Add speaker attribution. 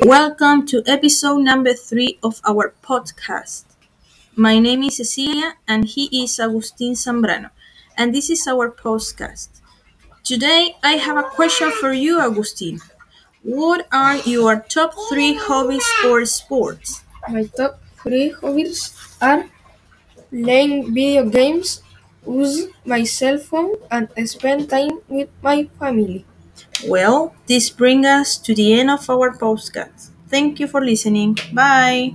Speaker 1: Welcome to episode number three of our podcast. My name is Cecilia and he is Agustin Zambrano, and this is our podcast. Today I have a question for you, Agustin. What are your top three hobbies or sports?
Speaker 2: My top three hobbies are playing video games, use my cell phone, and spend time with my family.
Speaker 1: Well, this brings us to the end of our podcast. Thank you for listening. Bye.